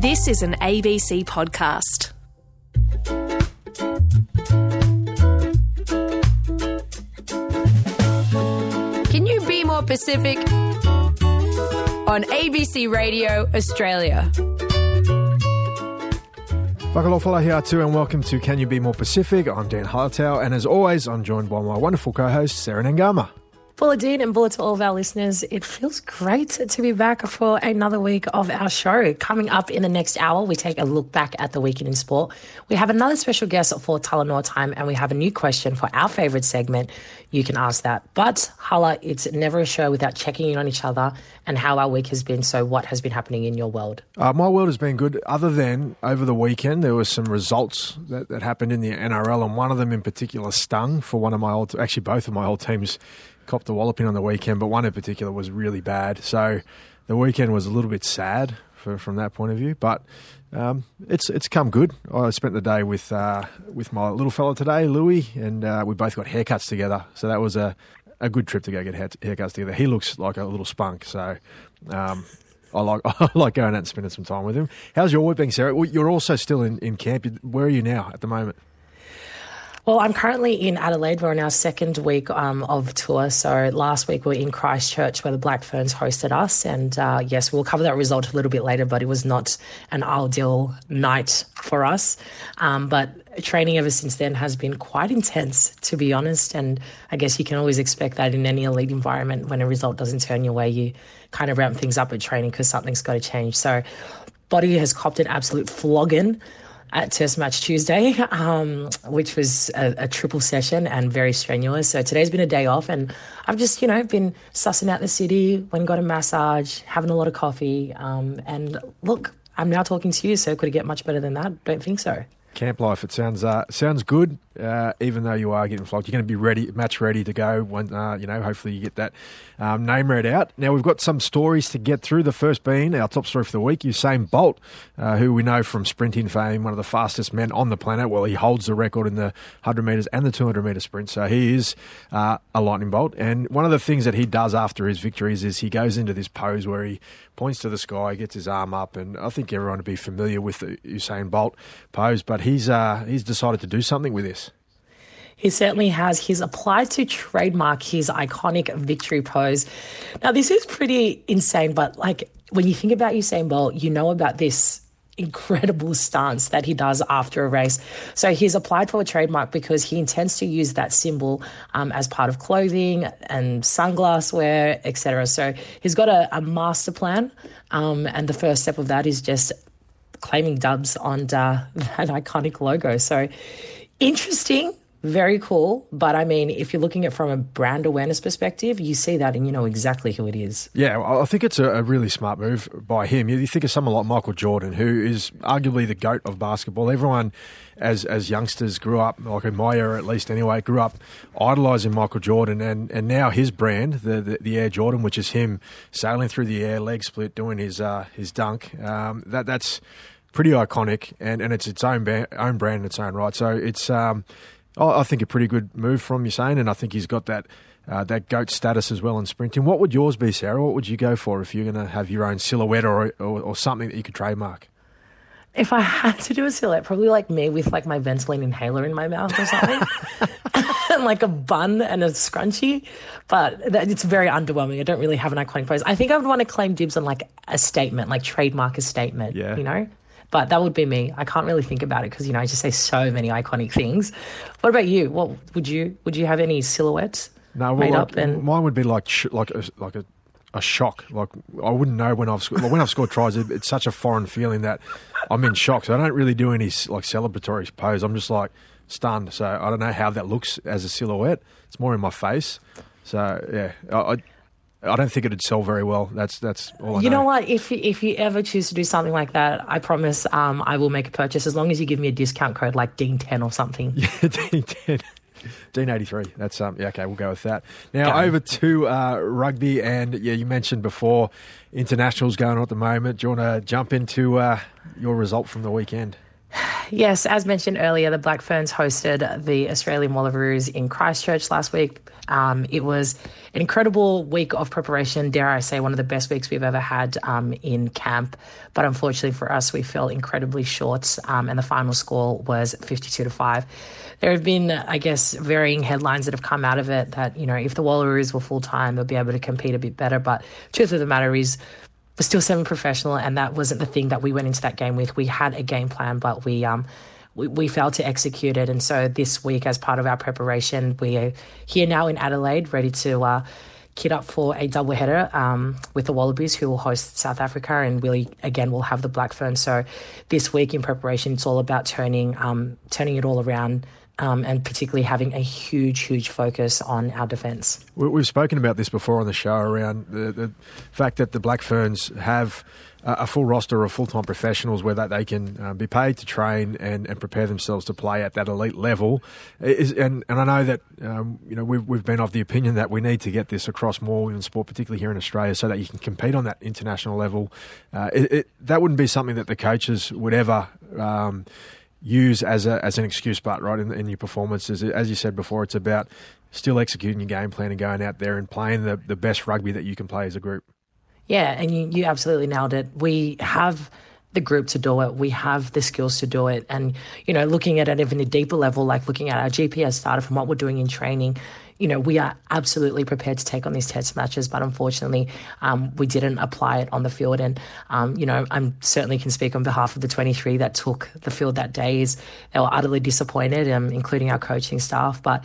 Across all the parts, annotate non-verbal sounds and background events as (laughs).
This is an ABC podcast. Can you be more Pacific? On ABC Radio Australia. Whakalofala here too, and welcome to Can You Be More Pacific? I'm Dan Hartau, and as always, I'm joined by my wonderful co-host Sarah Nangama. Bulletin and bullet to all of our listeners. It feels great to be back for another week of our show. Coming up in the next hour, we take a look back at the weekend in sport. We have another special guest for Talanoa time, and we have a new question for our favourite segment. You can ask that. But Hala, it's never a show without checking in on each other and how our week has been. So, what has been happening in your world? Uh, my world has been good, other than over the weekend there were some results that, that happened in the NRL, and one of them in particular stung for one of my old, actually both of my old teams copped a walloping on the weekend, but one in particular was really bad. So the weekend was a little bit sad for, from that point of view, but um, it's it's come good. I spent the day with uh, with my little fella today, Louis, and uh, we both got haircuts together. So that was a, a good trip to go get hair, haircuts together. He looks like a little spunk, so. Um, I like (laughs) I like going out and spending some time with him. How's your week being, Sarah? You're also still in, in camp. Where are you now at the moment? Well, I'm currently in Adelaide. We're on our second week um, of tour. So last week we were in Christchurch where the Black Ferns hosted us. And uh, yes, we'll cover that result a little bit later, but it was not an ideal night for us. Um, but training ever since then has been quite intense, to be honest. And I guess you can always expect that in any elite environment when a result doesn't turn your way, you kind of ramp things up at training because something's got to change. So body has copped an absolute flogging at Test Match Tuesday, um, which was a, a, triple session and very strenuous. So today's been a day off, and I've just, you know, been sussing out the city, went got a massage, having a lot of coffee. Um, and look, I'm now talking to you, so could it get much better than that? Don't think so. Camp life, it sounds uh, sounds good uh, even though you are getting flogged, you're going to be ready, match ready to go when uh, you know. Hopefully, you get that um, name read out. Now we've got some stories to get through. The first being our top story for the week: Usain Bolt, uh, who we know from sprinting fame, one of the fastest men on the planet. Well, he holds the record in the 100 meters and the 200 meter sprint, so he is uh, a lightning bolt. And one of the things that he does after his victories is he goes into this pose where he points to the sky, gets his arm up, and I think everyone would be familiar with the Usain Bolt pose. But he's uh, he's decided to do something with this. He certainly has. He's applied to trademark his iconic victory pose. Now, this is pretty insane, but like when you think about Usain Bolt, you know about this incredible stance that he does after a race. So he's applied for a trademark because he intends to use that symbol um, as part of clothing and sunglass wear, etc. So he's got a, a master plan, um, and the first step of that is just claiming dubs on uh, (laughs) that iconic logo. So interesting very cool. But I mean, if you're looking at from a brand awareness perspective, you see that and you know exactly who it is. Yeah, I think it's a, really smart move by him. You think of someone like Michael Jordan, who is arguably the goat of basketball. Everyone, as as youngsters, grew up like in my era at least anyway, grew up idolising Michael Jordan, and, and now his brand, the, the, the Air Jordan, which is him sailing through the air, leg split, doing his uh, his dunk. Um, that that's pretty iconic, and, and it's its own ba- own brand in its own right. So it's um, I think a pretty good move from Usain, and I think he's got that uh, that goat status as well in sprinting. What would yours be, Sarah? What would you go for if you're going to have your own silhouette or, or, or something that you could trademark? If I had to do a silhouette, probably like me with like my Ventolin inhaler in my mouth or something, and (laughs) (laughs) like a bun and a scrunchie. But that, it's very underwhelming. I don't really have an iconic pose. I think I would want to claim dibs on like a statement, like trademark a statement. Yeah. You know. But that would be me. I can't really think about it because you know I just say so many iconic things. What about you? What would you would you have any silhouettes no, well, made like, up? And mine would be like sh- like a, like a a shock. Like I wouldn't know when I've like when I've scored tries. It's such a foreign feeling that I'm in shock. So I don't really do any like celebratory pose. I'm just like stunned. So I don't know how that looks as a silhouette. It's more in my face. So yeah, I, I don't think it'd sell very well. That's that's all I You know. know what? If if you ever choose to do something like that, I promise um, I will make a purchase as long as you give me a discount code like Dean ten or something. (laughs) Yeah, Dean ten. (laughs) Dean eighty three. That's um yeah okay we'll go with that. Now go. over to uh, rugby and yeah you mentioned before internationals going on at the moment. Do you want to jump into uh, your result from the weekend? Yes, as mentioned earlier, the Black Ferns hosted the Australian Wallaroos in Christchurch last week. Um, it was an incredible week of preparation, dare I say, one of the best weeks we've ever had um, in camp. But unfortunately for us, we fell incredibly short, um, and the final score was 52 to 5. There have been, I guess, varying headlines that have come out of it that, you know, if the Wallaroos were full time, they'll be able to compete a bit better. But truth of the matter is, we're still semi professional, and that wasn't the thing that we went into that game with. We had a game plan, but we um, we, we failed to execute it. And so this week, as part of our preparation, we are here now in Adelaide, ready to uh, kit up for a doubleheader um, with the Wallabies, who will host South Africa, and we again will have the Black Ferns. So this week in preparation, it's all about turning um, turning it all around. Um, and particularly having a huge, huge focus on our defence. We've spoken about this before on the show around the, the fact that the Black Ferns have a full roster of full time professionals where that they can uh, be paid to train and, and prepare themselves to play at that elite level. Is, and, and I know that um, you know we've, we've been of the opinion that we need to get this across more in sport, particularly here in Australia, so that you can compete on that international level. Uh, it, it, that wouldn't be something that the coaches would ever. Um, use as a as an excuse, but right in, in your performances, as you said before, it's about still executing your game plan and going out there and playing the, the best rugby that you can play as a group. Yeah, and you, you absolutely nailed it. We have the group to do it. We have the skills to do it. And, you know, looking at it even a deeper level, like looking at our GPS data from what we're doing in training, you know, we are absolutely prepared to take on these test matches, but unfortunately, um, we didn't apply it on the field. And, um, you know, I certainly can speak on behalf of the 23 that took the field that day. Is they were utterly disappointed, um, including our coaching staff. But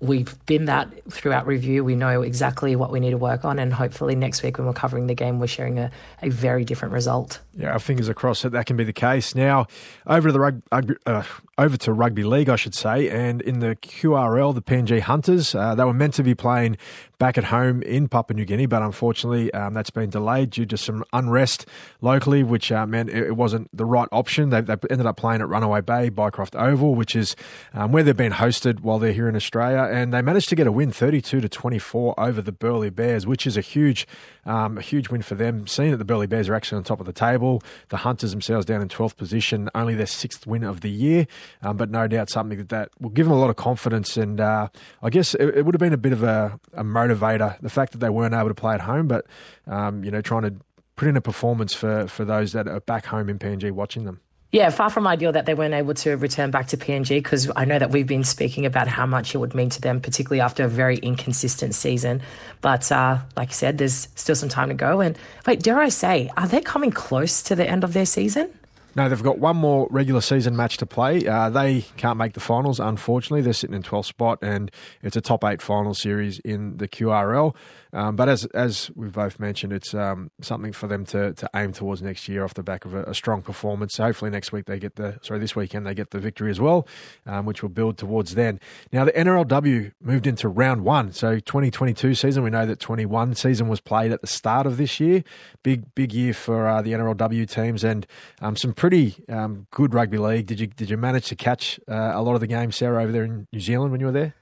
we've been that throughout review. We know exactly what we need to work on, and hopefully next week when we're covering the game, we're sharing a, a very different result. Yeah, our fingers are crossed that that can be the case. Now, over to the rugby, uh, over to rugby league, I should say, and in the QRL, the PNG Hunters, uh, they were meant to be playing back at home in Papua New Guinea, but unfortunately um, that's been delayed due to some unrest locally, which uh, meant it, wasn't the right option. They, they, ended up playing at Runaway Bay, Bycroft Oval, which is um, where they've been hosted while they're here in Australia, and they managed to get a win, 32 to 24 over the Burleigh Bears, which is a huge, um, a huge win for them. Seeing that the Burleigh Bears are actually on top of the table, the Hunters themselves down in 12th position, only their sixth win of the year, um, but no doubt something that, that will give them a lot of confidence, and uh, I guess it, it, would have been a bit of a, a motivator. The fact that they weren't able to play at home, but um, you know, trying to put in a performance for for those that are back home in PNG watching them. Yeah, far from ideal that they weren't able to return back to PNG because I know that we've been speaking about how much it would mean to them, particularly after a very inconsistent season. But uh, like I said, there's still some time to go. And wait, dare I say, are they coming close to the end of their season? No, they've got one more regular season match to play. Uh, they can't make the finals, unfortunately. They're sitting in 12th spot, and it's a top eight final series in the QRL. Um, but as as we've both mentioned, it's um, something for them to, to aim towards next year off the back of a, a, strong performance. Hopefully next week they get the sorry this weekend they get the victory as well, um, which will build towards then. Now the NRLW moved into round one, so 2022 season. We know that 21 season was played at the start of this year. Big big year for uh, the NRLW teams and um, some pretty um, good rugby league. Did you did you manage to catch uh, a lot of the games, Sarah, over there in New Zealand when you were there?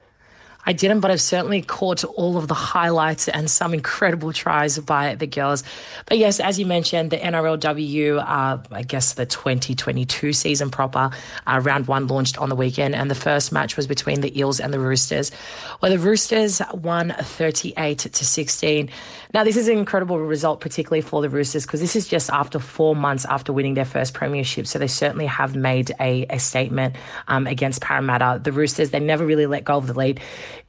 I didn't, but I've certainly caught all of the highlights and some incredible tries by the girls. But yes, as you mentioned, the NRLW, uh, I guess the 2022 season proper, uh, round one launched on the weekend, and the first match was between the Eels and the Roosters, where the Roosters won 38 to 16. Now, this is an incredible result, particularly for the Roosters, because this is just after four months after winning their first premiership. So they certainly have made a, a statement um, against Parramatta. The Roosters, they never really let go of the lead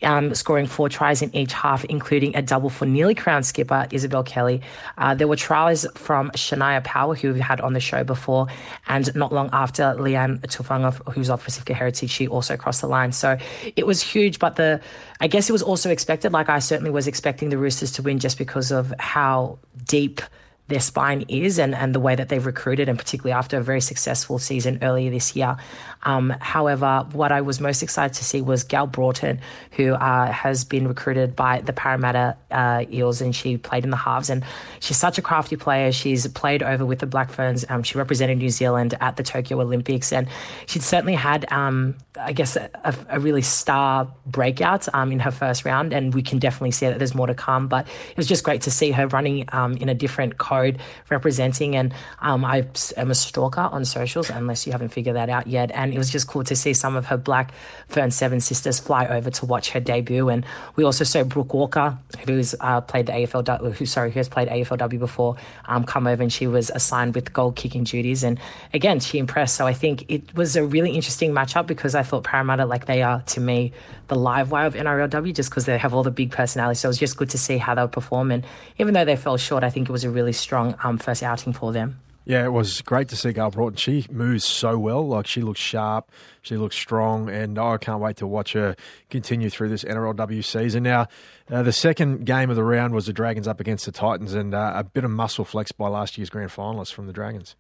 um, scoring four tries in each half, including a double for nearly crowned skipper Isabelle Kelly. Uh, there were tries from Shania Power, who we've had on the show before, and not long after, Leianne Tufuga, who's of Pacifica Heritage, she also crossed the line. So it was huge, but the I guess it was also expected. Like I certainly was expecting the Roosters to win just because of how deep their spine is and, and the way that they've recruited, and particularly after a very successful season earlier this year. Um, however, what I was most excited to see was Gayle Broughton, who uh, has been recruited by the Parramatta uh, Eels, and she played in the halves. And she's such a crafty player. She's played over with the Black Ferns. Um, she represented New Zealand at the Tokyo Olympics, and she'd certainly had um, I guess, a, a really star breakout um, in her first round, and we can definitely see that there's more to come. But it was just great to see her running um, in a different code, representing. And um, I am a stalker on socials, unless you haven't figured that out yet. And it was just cool to see some of her Black Fern Seven sisters fly over to watch her debut. And we also saw Brooke Walker, who's uh, played the AFL, who sorry, who has played AFLW before, um, come over, and she was assigned with goal kicking duties. And again, she impressed. So I think it was a really interesting matchup because I thought Parramatta, like they are to me, the live wire of NRLW, just because they have all the big personalities. So it was just good to see how they were performing. Even though they fell short, I think it was a really strong um, first outing for them. Yeah, it was great to see Gayle Broughton. She moves so well. Like she looks sharp, she looks strong, and oh, I can't wait to watch her continue through this NRLW season. Now, uh, the second game of the round was the Dragons up against the Titans, and uh, a bit of muscle flex by last year's grand finalists from the Dragons.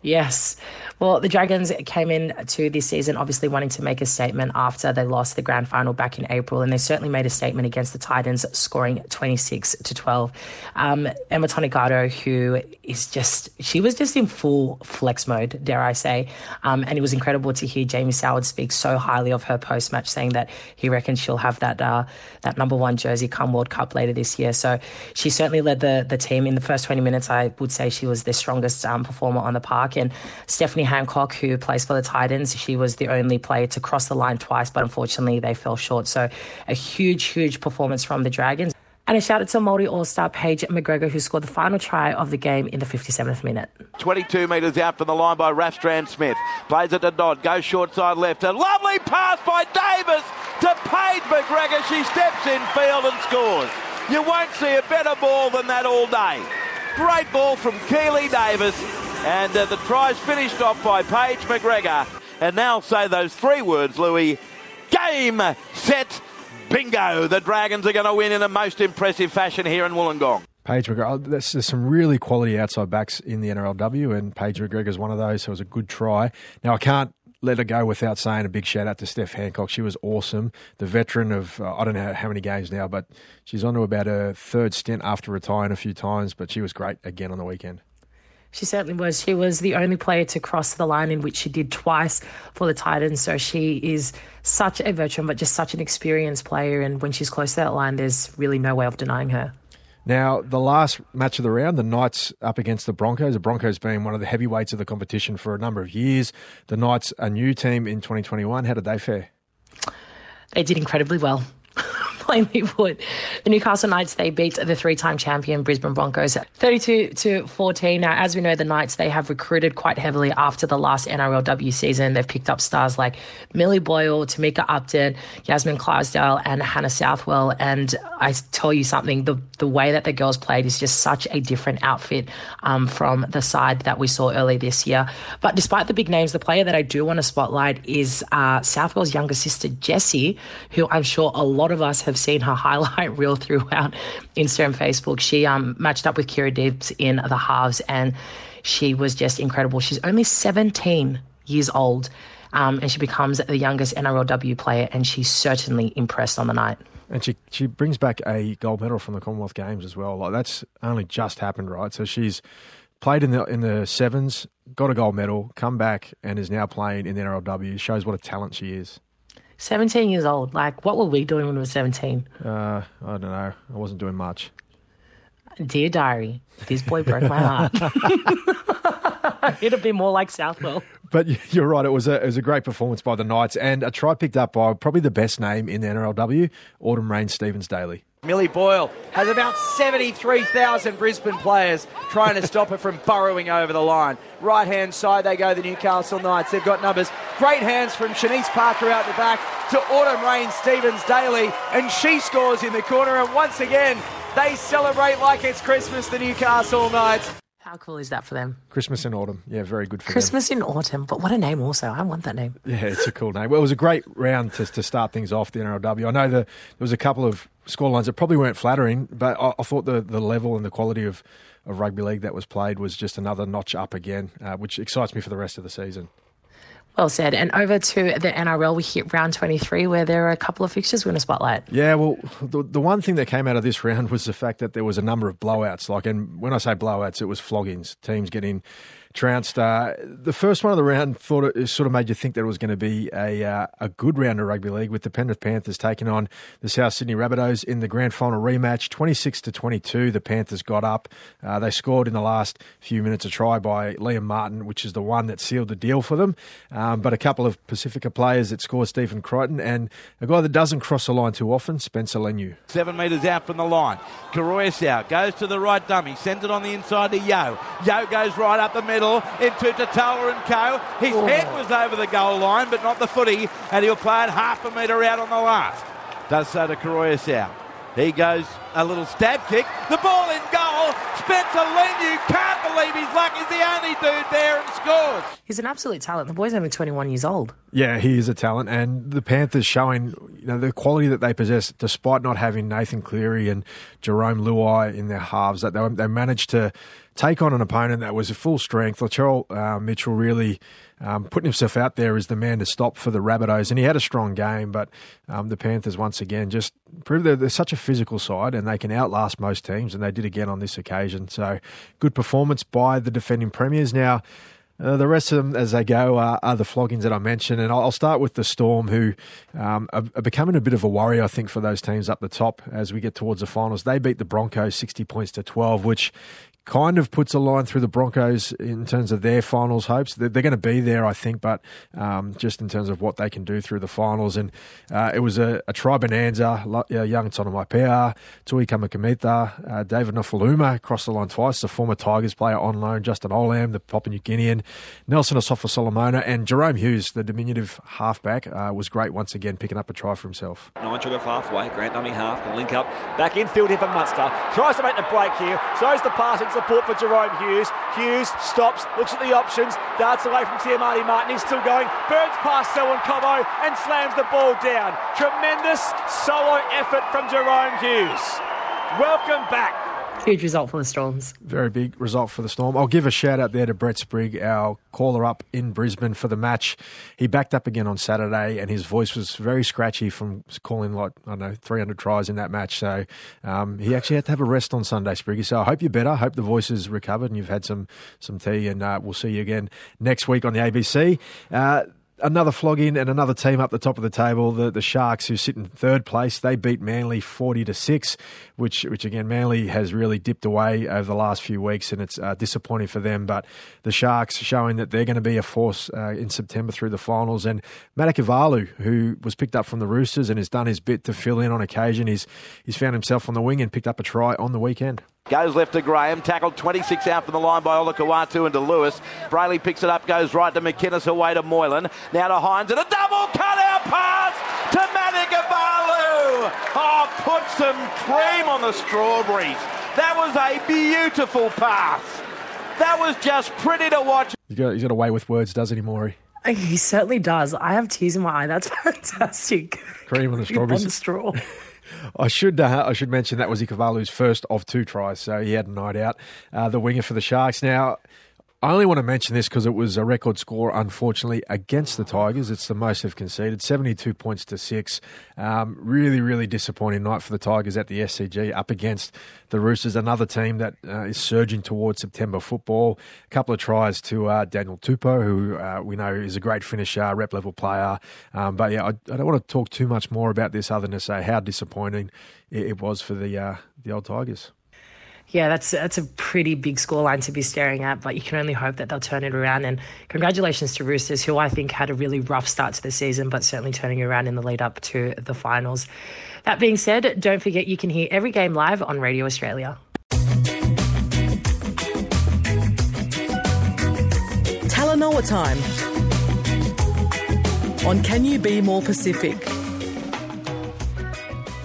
Yes. Well, the Dragons came in to this season obviously wanting to make a statement after they lost the grand final back in April, and they certainly made a statement against the Titans, scoring 26 to 12. Um, Emma Tonegato, who is just, she was just in full flex mode, dare I say. Um, and it was incredible to hear Jamie Soward speak so highly of her post match, saying that he reckons she'll have that uh, that number one jersey come World Cup later this year. So she certainly led the, the team in the first 20 minutes. I would say she was the strongest um, performer on the park. And Stephanie Hancock, who plays for the Titans, she was the only player to cross the line twice, but unfortunately they fell short. So a huge, huge performance from the Dragons. And a shout out to Māori All Star Paige McGregor, who scored the final try of the game in the 57th minute. 22 metres out from the line by Rafstrand Smith. Plays it to Dodd, goes short side left. A lovely pass by Davis to Paige McGregor. She steps in field and scores. You won't see a better ball than that all day. Great ball from Keely Davis. And uh, the try's finished off by Paige McGregor. And now say those three words, Louis. Game, set, bingo. The Dragons are going to win in a most impressive fashion here in Wollongong. Paige McGregor, there's, there's, some really quality outside backs in the NRLW, and Paige McGregor is one of those. So it was a good try. Now, I can't let her go without saying a big shout out to Steph Hancock. She was awesome. The veteran of, uh, I don't know how many games now, but she's on to about her third stint after retiring a few times, but she was great again on the weekend. She certainly was. She was the only player to cross the line in which she did twice for the Titans. So she is such a veteran, but just such an experienced player. And when she's close to that line, there's really no way of denying her. Now, the last match of the round, the Knights up against the Broncos. The Broncos being one of the heavyweights of the competition for a number of years. The Knights, a new team in 2021. How did they fare? They did incredibly well (laughs) plainly put. The Newcastle Knights, they beat the three time champion Brisbane Broncos 32 to 14. Now, as we know, the Knights, they have recruited quite heavily after the last NRLW season. They've picked up stars like Millie Boyle, Tamika Upton, Yasmin Clydesdale, and Hannah Southwell. And I tell you something, the, the way that the girls played is just such a different outfit um, from the side that we saw early this year. But despite the big names, the player that I do want to spotlight is uh, Southwell's younger sister, Jessie, who I'm sure a lot of us have seen her (laughs) highlight reel throughout Instagram, Facebook. She um, matched up with Kirra Dibbs in the halves, and she was just incredible. She's only 17 years old, um, and she becomes the youngest NRLW player, and she's certainly impressed on the night. And she she brings back a gold medal from the Commonwealth Games as well. Like that's only just happened, right? So she's played in the in the sevens, got a gold medal, come back, and is now playing in the NRLW. Shows what a talent she is. 17 years old. Like, what were we doing when we were 17? Uh, I don't know. I wasn't doing much. Dear diary, this boy broke my heart. (laughs) It'd be more like Southwell. But you're right. It was a it was a great performance by the Knights and a try picked up by probably the best name in the NRLW, Autumn Rain Stephens Daly. Millie Boyle has about 73,000 Brisbane players trying to stop her from burrowing over the line. Right hand side, they go the Newcastle Knights. They've got numbers. Great hands from Shanice Parker out the back to Autumn Rain Stephens Daly, and she scores in the corner. And once again, they celebrate like it's Christmas, the Newcastle Knights. How cool is that for them? Christmas in autumn. Yeah, very good for Christmas them. in autumn. But what a name also. I want that name. Yeah, it's a cool name. Well, it was a great round to, to start things off, the NRLW. I know the, there was a couple of scorelines that probably weren't flattering, but I, I, thought the, the level and the quality of, of rugby league that was played was just another notch up again, uh, which excites me for the rest of the season. Well said. And over to the NRL, we hit round 23 where there are a couple of fixtures we want to spotlight. Yeah, well, the, the one thing that came out of this (laughs) round was the fact that there was a number of blowouts. Like, and when I say blowouts, it was floggings. Teams getting trounced. Uh, the first one of the round thought it, sort of made you think that it was going to be a uh, a good round of rugby league with the Penrith Panthers taking on the South Sydney Rabbitohs in the grand final rematch, twenty six to twenty two. The Panthers got up. Uh, they scored in the last few minutes a try by Liam Martin, which is the one that sealed the deal for them. Um, but a couple of Pacifica players that scored Stephen Crichton and a guy that doesn't cross the line too often, Spencer Leniu. Seven metres out from the line. Koroisau goes to the right dummy, sends it on the inside to Yeo. Yeo goes right up the middle into Tatola and Co. His oh. head was over the goal line, but not the footy, and he'll play it half a metre out on the last. Does so to Koroisau. He goes a little stab kick. The ball in goal. Spencer Leniu can't believe his luck. He's the only dude there and scores. He's an absolute talent. The boy's only 21 years old. Yeah, he is a talent. And the Panthers showing you know the quality that they possess, despite not having Nathan Cleary and Jarome Luai in their halves, that they, they managed to take on an opponent that was at full strength. Latrell uh, Mitchell really um, putting himself out there as the man to stop for the Rabbitohs, and he had a strong game. But um, the Panthers once again just proved they're, they're, such a physical side, and they can outlast most teams, and they did again on this occasion. So good performance by the defending premiers. Now. Uh, the rest of them, as they go, are, are, the floggings that I mentioned. And I'll, start with the Storm, who um, are, are, becoming a bit of a worry, I think, for those teams up the top as we get towards the finals. They beat the Broncos 60 points to 12, which kind of puts a line through the Broncos in terms of their finals hopes. They're, they're going to be there, I think, but um, just in terms of what they can do through the finals. And uh, it was a, a try bonanza. Young Tonumaipea, Tui Kamikamica, uh, David Nofoaluma crossed the line twice. The former Tigers player on loan, Justin Olam, the Papua New Guinean, Nelson Asofa Solomona, and Jahrome Hughes, the diminutive halfback, uh, was great once again, picking up a try for himself. Nine sugar halfway, Grant dummy half, can link up. Back infield here for Munster. Tries to make the break here. Throws the pass support for Jahrome Hughes. Hughes stops, looks at the options, darts away from Te Maire Martin. He's still going, burns past Selwyn Cobbo and slams the ball down. Tremendous solo effort from Jahrome Hughes. Welcome back Huge result for the Storms. Very big result for the Storm. I'll give a shout out there to Brett Sprigg, our caller up in Brisbane for the match. He backed up again on Saturday, and his voice was very scratchy from calling like I don't know 300 tries in that match. So um, he actually had to have a rest on Sunday, Spriggy. So I hope you're better. I hope the voice is recovered and you've had some some tea. And uh, we'll see you again next week on the ABC. Uh, another flog in and another team up the top of the table. The the Sharks, who sit in third place, they beat Manly forty to six, which which again Manly has really dipped away over the last few weeks, and it's uh, disappointing for them. But the Sharks showing that they're going to be a force uh, in September through the finals. And Matt Ikuvalu, who was picked up from the Roosters and has done his bit to fill in on occasion, he's he's found himself on the wing and picked up a try on the weekend. Goes left to Graham, tackled 26 out from the line by Olakau'atu and to Lewis. Brailey picks it up, goes right to McInnes, away to Moylan. Now to Hynes and a double cut-out pass to Matt Ikuvalu. Oh, put some cream on the strawberries. That was a beautiful pass. That was just pretty to watch. He's got, he's got a way with words, doesn't he, Maury? (laughs) He certainly does. I have tears in my eye. That's (laughs) fantastic. Cream on the strawberries. (laughs) on the straw. I should uh, I should mention that was Ikuvalu's first of two tries, so he had a night out. Uh, the winger for the Sharks. Now, I only want to mention this because it was a record score, unfortunately, against the Tigers. It's the most they've conceded, 72 points to six. Um, really, really disappointing night for the Tigers at the SCG up against the Roosters, another team that uh, is surging towards September football. A couple of tries to uh, Daniel Tupou, who uh, we know is a great finisher, rep level player. Um, but yeah, I, I, don't want to talk too much more about this other than to say how disappointing it, it was for the uh, the old Tigers yeah, that's that's a pretty big scoreline to be staring at, but you can only hope that they'll turn it around. And congratulations to Roosters, who I think had a really rough start to the season, but certainly turning around in the lead up to the finals. That being said, don't forget you can hear every game live on Radio Australia. Talanoa time on Can You Be More Pacific?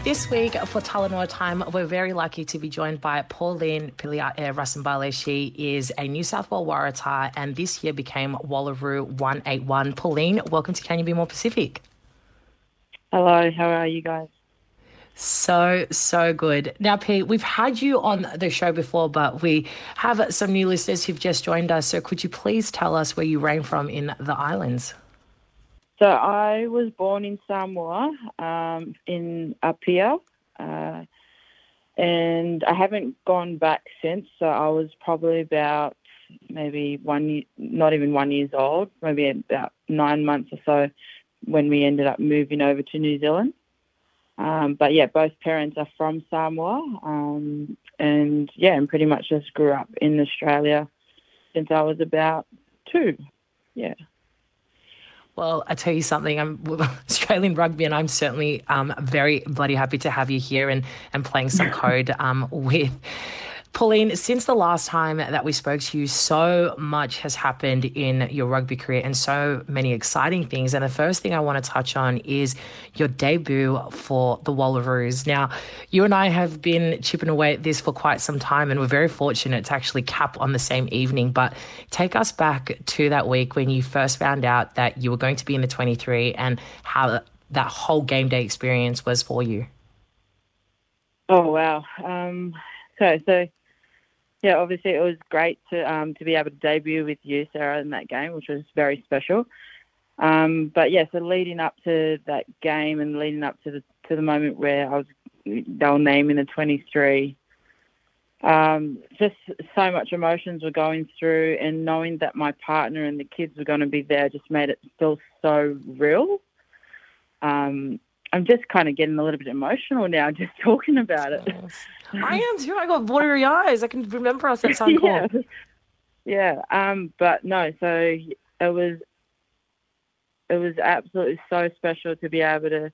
This week for Talanoa Time, we're very lucky to be joined by Pauline Pilia'e Rasabale. She is a New South Wales Waratah and this year became Wallaroo 181. Pauline, welcome to Can You Be More Pacific? Hello, how are you guys? So, so good. Now, Pete, we've had you on the show before, but we have some new listeners who've just joined us. So, could you please tell us where you reign from in the islands? So I was born in Samoa, um, in Apia, uh, and I haven't gone back since. So I was probably about maybe one, not even one years old, maybe about nine months or so, when we ended up moving over to New Zealand. Um, but yeah, both parents are from Samoa, um, and yeah, and pretty much just grew up in Australia since I was about two. Yeah. Well, I tell you something. I'm (laughs) Australian rugby, and I'm certainly um, very bloody happy to have you here and and playing some (laughs) code um, with Pauline, since the last time that we spoke to you, so much has happened in your rugby career and so many exciting things. And the first thing I want to touch on is your debut for the Wallaroos. Now, you and I have been chipping away at this for quite some time, and we're very fortunate to actually cap on the same evening. But take us back to that week when you first found out that you were going to be in the 23 and how that whole game day experience was for you. Oh, wow. Um, so, so yeah, obviously it was great to um, to be able to debut with you, Sarah, in that game, which was very special. Um, but yeah, so leading up to that game and leading up to the to the moment where I was they'll name in the 23, um, just so much emotions were going through, and knowing that my partner and the kids were going to be there just made it feel so real. Um, I'm just kind of getting a little bit emotional now (laughs) just talking about it. I am too. I got watery eyes. I can remember us at some yeah. Yeah. Um, but no, so it was it was absolutely so special to be able to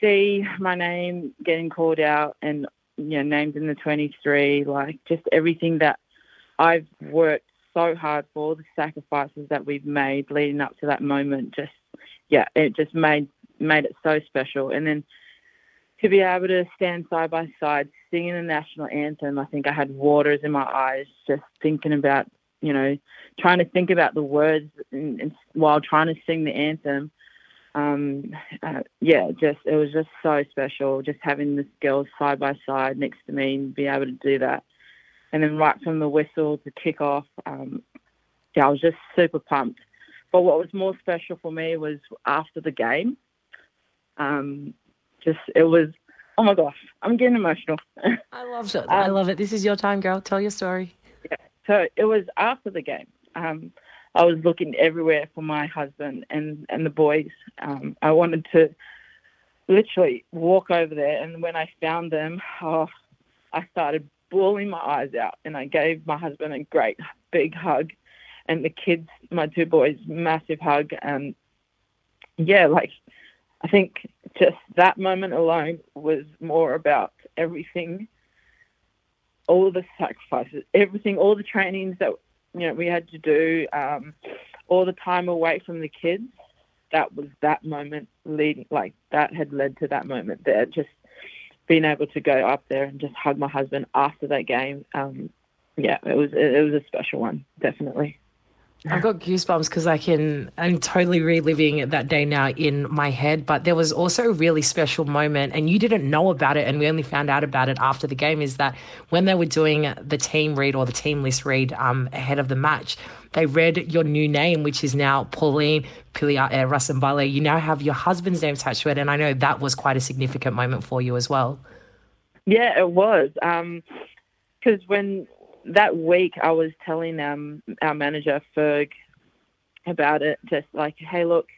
see my name getting called out and you know named in the 23 like just everything that I've worked so hard for the sacrifices that we've made leading up to that moment just yeah it just made made it so special and then to be able to stand side by side singing the national anthem, I think I had waters in my eyes just thinking about, you know, trying to think about the words and, and while trying to sing the anthem. Um, uh, yeah, just it was just so special, just having the girls side by side next to me and be able to do that. And then right from the whistle to kick off, um, yeah, I was just super pumped. But what was more special for me was after the game. Um, just it was oh my gosh, I'm getting emotional. (laughs) I love it. Um, I love it. This is your time, girl. Tell your story. Yeah. So it was after the game. Um, I was looking everywhere for my husband and and the boys. Um, I wanted to literally walk over there, and when I found them, oh, I started bawling my eyes out, and I gave my husband a great big hug, and the kids, my two boys, massive hug, and yeah, like I think just that moment alone was more about everything, all the sacrifices, everything, all the trainings that you know we had to do, um, all the time away from the kids. That was that moment leading, like that had led to that moment there. Just being able to go up there and just hug my husband after that game. Um, yeah, it was it was a special one, definitely. I've got goosebumps because I can, I'm totally reliving that day now in my head. But there was also a really special moment, and you didn't know about it, and we only found out about it after the game. Is that when they were doing the team read or the team list read um, ahead of the match, they read your new name, which is now Pauline Pilia Rasabale. You now have your husband's name attached to it, and I know that was quite a significant moment for you as well. Yeah, it was. Because um, when that week I was telling um, our manager Ferg about it, just like, hey, look,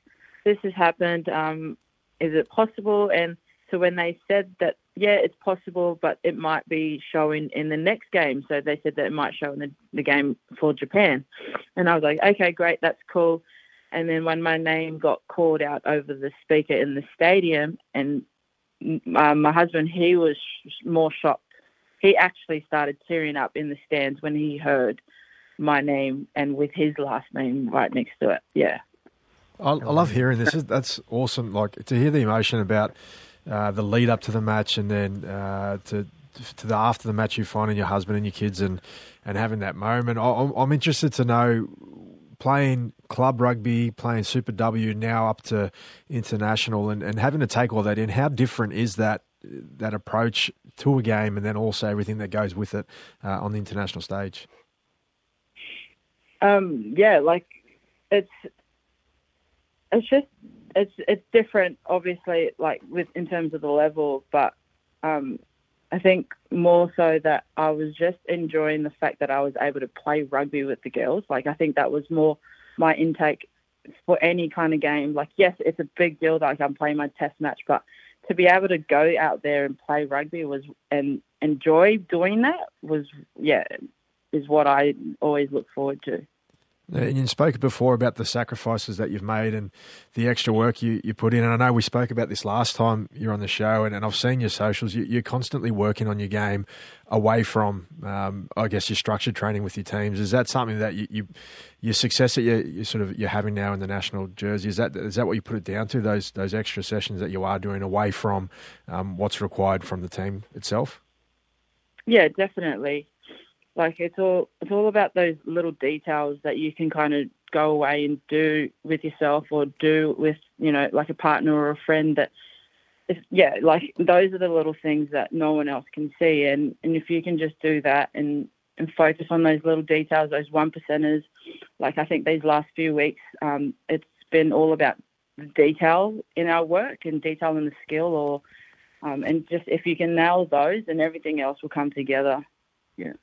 this has happened. Um, is it possible? And so when they said that, yeah, it's possible, but it might be showing in the next game. So they said that it might show in the, the game for Japan. And I was like, okay, great, that's cool. And then when my name got called out over the speaker in the stadium, and uh, my husband, he was more shocked he actually started tearing up in the stands when he heard my name and with his last name right next to it. Yeah. I, I love hearing this. That's awesome. Like to hear the emotion about uh, the lead up to the match and then uh, to to the after the match you finding your husband and your kids and and having that moment. I, I'm interested to know playing club rugby, playing Super W, now up to international, and, and having to take all that in. How different is that that approach to a game, and then also everything that goes with it uh, on the international stage? Um, yeah, like it's it's just it's it's different, obviously, like with in terms of the level, but um, I think more so that I was just enjoying the fact that I was able to play rugby with the girls. Like I think that was more my intake for any kind of game. Like yes, it's a big deal that like, I'm playing my test match, but to be able to go out there and play rugby was and enjoy doing that was yeah is what I always look forward to. And you spoke before about the sacrifices that you've made and the extra work you, you put in. And I know we spoke about this last time you're on the show, and, and I've seen your socials. You, are constantly working on your game away from, um, I guess, your structured training with your teams. Is that something that you, you your success that you, you sort of you're having now in the national jersey? Is that is that what you put it down to? Those those extra sessions that you are doing away from um, what's required from the team itself? Yeah, definitely like it's all it's all about those little details that you can kind of go away and do with yourself or do with you know like a partner or a friend that yeah like those are the little things that no one else can see. And and if you can just do that and and focus on those little details those one percenters like i think these last few weeks um, it's been all about detail in our work and detail in the skill or um, and just if you can nail those then everything else will come together. Yeah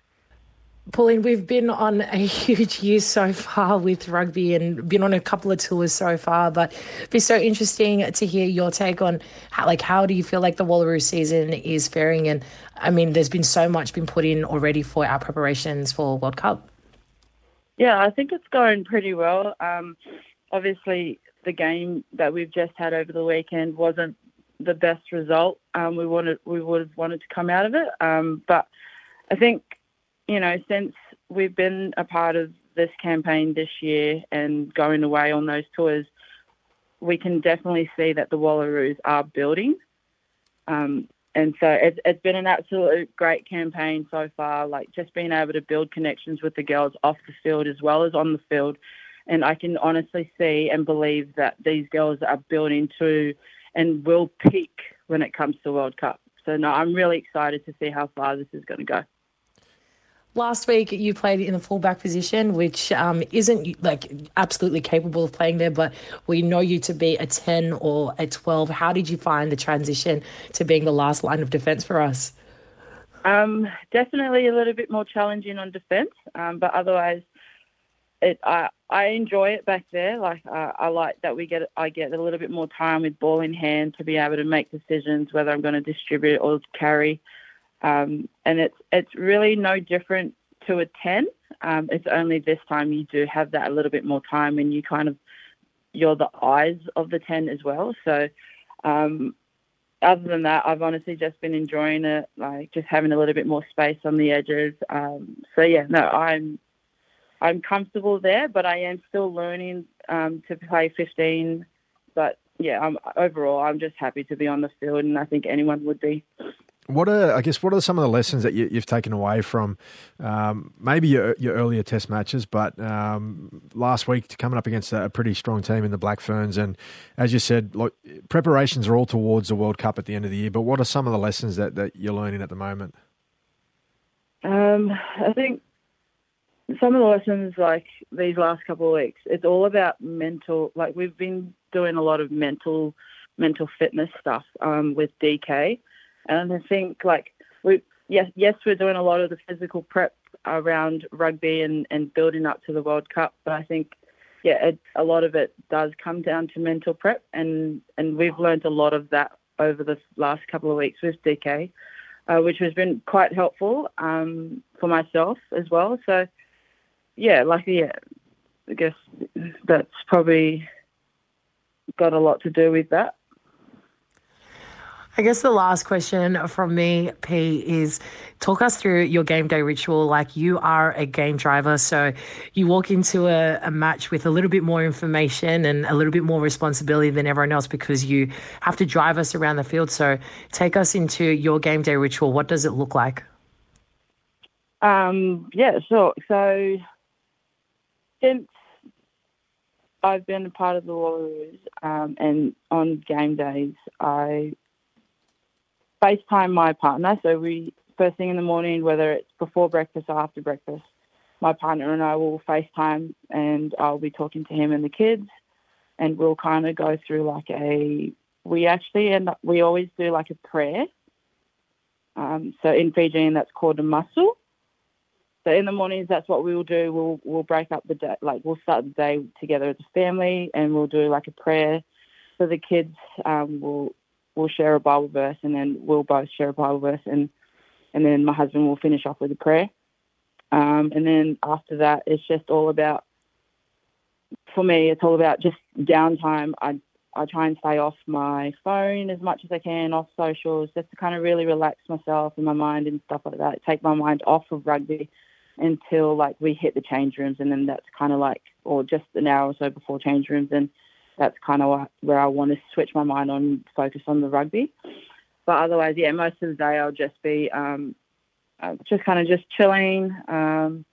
Pauline, we've been on a (laughs) huge year so far with rugby and been on a couple of tours so far, but it'd be so interesting to hear your take on how, like, how do you feel like the Wallaroo season is faring? And I mean, there's been so much been put in already for our preparations for World Cup. Yeah, I think it's going pretty well. Um, obviously, the game that we've just had over the weekend wasn't the best result um, we wanted we would have wanted to come out of it, um, but I think you know, since we've been a part of this campaign this year and going away on those tours, we can definitely see that the Wallaroos are building. Um, and so it's, it's been an absolute great campaign so far, like just being able to build connections with the girls off the field as well as on the field. And I can honestly see and believe that these girls are building to and will peak when it comes to World Cup. So, no, I'm really excited to see how far this is going to go. Last week you played in the fullback position, which um, isn't like absolutely capable of playing there, but we know you to be a ten or a twelve. How did you find the transition to being the last line of defence for us? Um, definitely a little bit more challenging on defence, um, but otherwise, it I I enjoy it back there. Like uh, I like that we get I get a little bit more time with ball in hand to be able to make decisions whether I'm going to distribute or carry. Um, and it's it's really no different to a 10. Um, it's only this time you do have that a little bit more time and you kind of, you're the eyes of the 10 as well. So, um, other than that, I've honestly just been enjoying it, like just having a little bit more space on the edges. Um, so yeah, no, I'm I'm comfortable there, but I am still learning um, to play 15. But yeah, I'm, overall, I'm just happy to be on the field, and I think anyone would be. What are I guess what are some of the lessons that you, have taken away from um, maybe your, your, earlier Test matches, but um, last week coming up against a, pretty strong team in the Black Ferns, and as you said, look, preparations are all towards the World Cup at the end of the year. But what are some of the lessons that, that you're learning at the moment? Um, I think some of the lessons, like these last couple of weeks, it's all about mental. Like we've been doing a lot of mental mental fitness stuff um, with DK and I think like we yes yes we're doing a lot of the physical prep around rugby and, and building up to the World Cup, but I think yeah it, a lot of it does come down to mental prep and and we've learned a lot of that over the last couple of weeks with DK, uh, which has been quite helpful um, for myself as well. So yeah, like yeah, I guess that's probably got a lot to do with that. I guess the last question from me, P, is talk us through your game day ritual. Like you are a game driver, so you walk into a, a, match with a little bit more information and a little bit more responsibility than everyone else because you have to drive us around the field. So take us into your game day ritual. What does it look like? Um, yeah, sure. So since I've been a part of the Wallaroos um, and on game days, I FaceTime my partner. So we first thing in the morning, whether it's before breakfast or after breakfast, my partner and I will FaceTime and I'll be talking to him and the kids. and we'll kind of go through like a. We actually end up. We always do like a prayer. Um, so in Fijian, that's called a masu. So in the mornings, that's what we will do. We'll we'll break up the day, like we'll start the day together as a family, and we'll do like a prayer. So the kids um, will will share a Bible verse, and then we'll both share a Bible verse, and and then my husband will finish off with a prayer. Um, and then after that, it's just all about. For me, it's all about just downtime. I I try and stay off my phone as much as I can, off socials, just to kind of really relax myself and my mind and stuff like that. Take my mind off of rugby until like we hit the change rooms, and then that's kind of like, or just an hour or so before change rooms, and that's kind of where I want to switch my mind on, focus on the rugby. But otherwise, yeah, most of the day I'll just be um, uh, just kind of just chilling, um,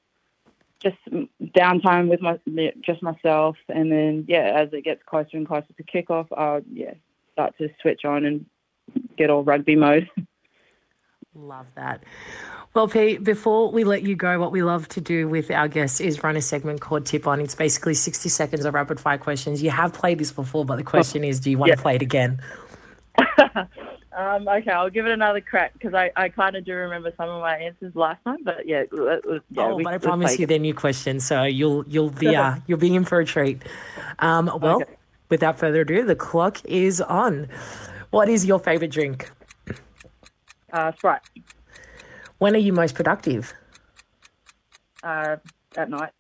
just downtime with my just myself, and then yeah, as it gets closer and closer to kickoff, I'll yeah start to switch on and get all rugby mode. (laughs) Love that. Well, Pete, before we let you go, what we love to do with our guests is run a segment called Tip On. It's basically 60 seconds of rapid fire questions. You have played this before, but the question is do you want Yeah. to play it again? (laughs) um, okay, I'll give it another crack because I, I kind of do remember some of my answers last time. But yeah, let- let- yeah oh, we- but I promise you they're new questions, so you'll you'll be uh, (laughs) you'll be in for a treat. Um, well, Okay. without further ado, the clock is on. What is your favorite drink? Uh, Sprite When are you most productive? uh, at night.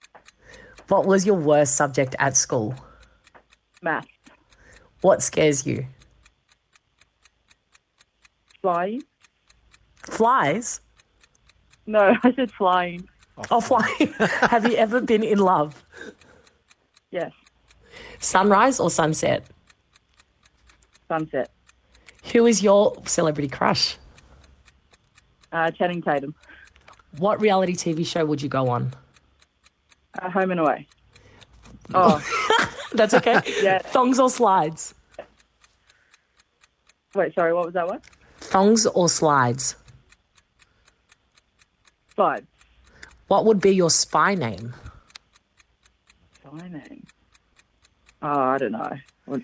What was your worst subject at school? Math. What scares you? Flying? Flies? No, (laughs) I said flying. Oh, flying. (laughs) Have you ever been in love? Yes. Sunrise or sunset? Sunset. Who is your celebrity crush? Uh, Channing Tatum. What reality TV show would you go on? Uh, home and away. Oh, (laughs) That's okay. (laughs) Yeah. Thongs or slides? wait, sorry, what was that one? Thongs or slides? Slide. What would be your spy name? My name. Oh, I don't know. What-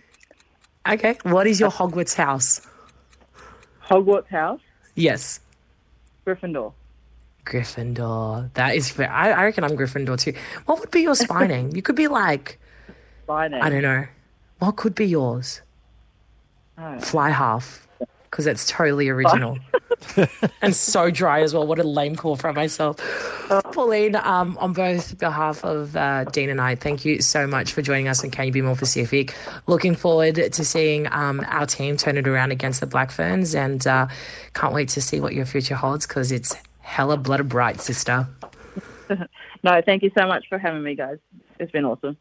Okay. What is your Hogwarts house? Hogwarts House, Yes. Gryffindor. Gryffindor. That is fair. I, I reckon I'm Gryffindor too. What would be your spy name? (laughs) You could be like, My name. I don't know. What could be yours? Oh. Fly half. Because that's totally original. (laughs) and so dry as well. What a lame call from myself. Pauline, um, on both behalf of uh, Dean and I, thank you so much for joining us on Can You Be More Pacific. Looking forward to seeing um, our team turn it around against the Black Ferns and uh, can't wait to see what your future holds because it's hella bloody bright, sister. (laughs) No, thank you so much for having me, guys. It's been awesome.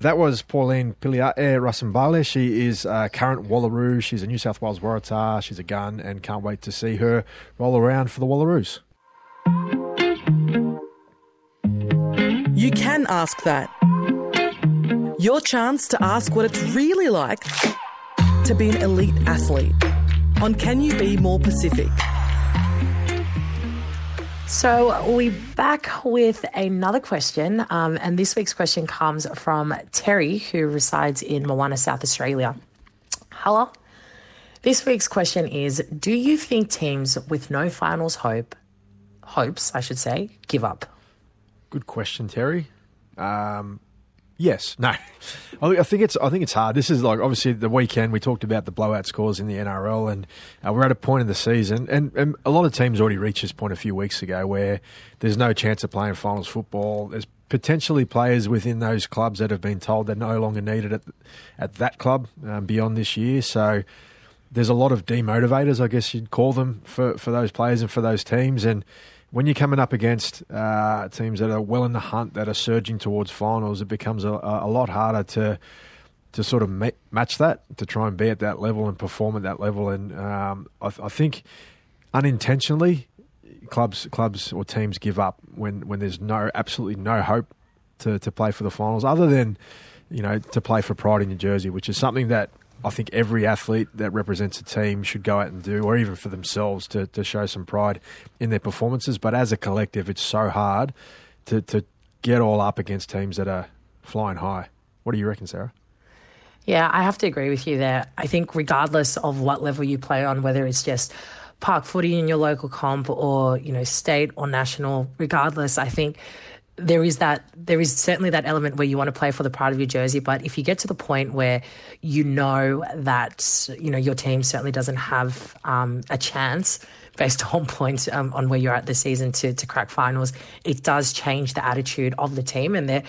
That was Pauline Piliae eh, Rasabale. She is a current Wallaroo. She's a New South Wales Waratah. She's a gun and can't wait to see her roll around for the Wallaroos. You can ask that. Your chance to ask what it's really like to be an elite athlete on Can You Be More Pacific? So we're back with another question, um, and this week's question comes from Terry, who resides in Moana, South Australia. Hello. This week's question is: Do you think teams with no finals hope, hopes, I should say, give up? Good question, Terry. Um, yes, (laughs) no. I think it's I think it's hard. This is like obviously the weekend we talked about the blowout scores in the NRL, and uh, we're at a point in the season, and, and a lot of teams already reached this point a few weeks ago where there's no chance of playing finals football. There's potentially players within those clubs that have been told they're no longer needed at at that club um, beyond this year. So there's a lot of demotivators, I guess you'd call them, for, for those players and for those teams. And when you're coming up against uh, teams that are well in the hunt, that are surging towards finals, it becomes a, a lot harder to to sort of ma- match that, to try and be at that level and perform at that level. And um, I, I think unintentionally, clubs clubs or teams give up when, when there's no absolutely no hope to, to play for the finals, other than you know to play for pride in your jersey, which is something that I think every athlete that represents a team should go out and do, or even for themselves to, to show some pride in their performances. But as a collective, it's so hard to, to get all up against teams that are flying high. What do you reckon, Sarah? Yeah, I have to agree with you there. I think regardless of what level you play on, whether it's just park footy in your local comp or, you know, state or national, regardless, I think there is that there is certainly that element where you want to play for the pride of your jersey but if you get to the point where you know that you know your team certainly doesn't have um, a chance based (laughs) on points um, on where you're at the season to to crack finals it does change the attitude of the team and there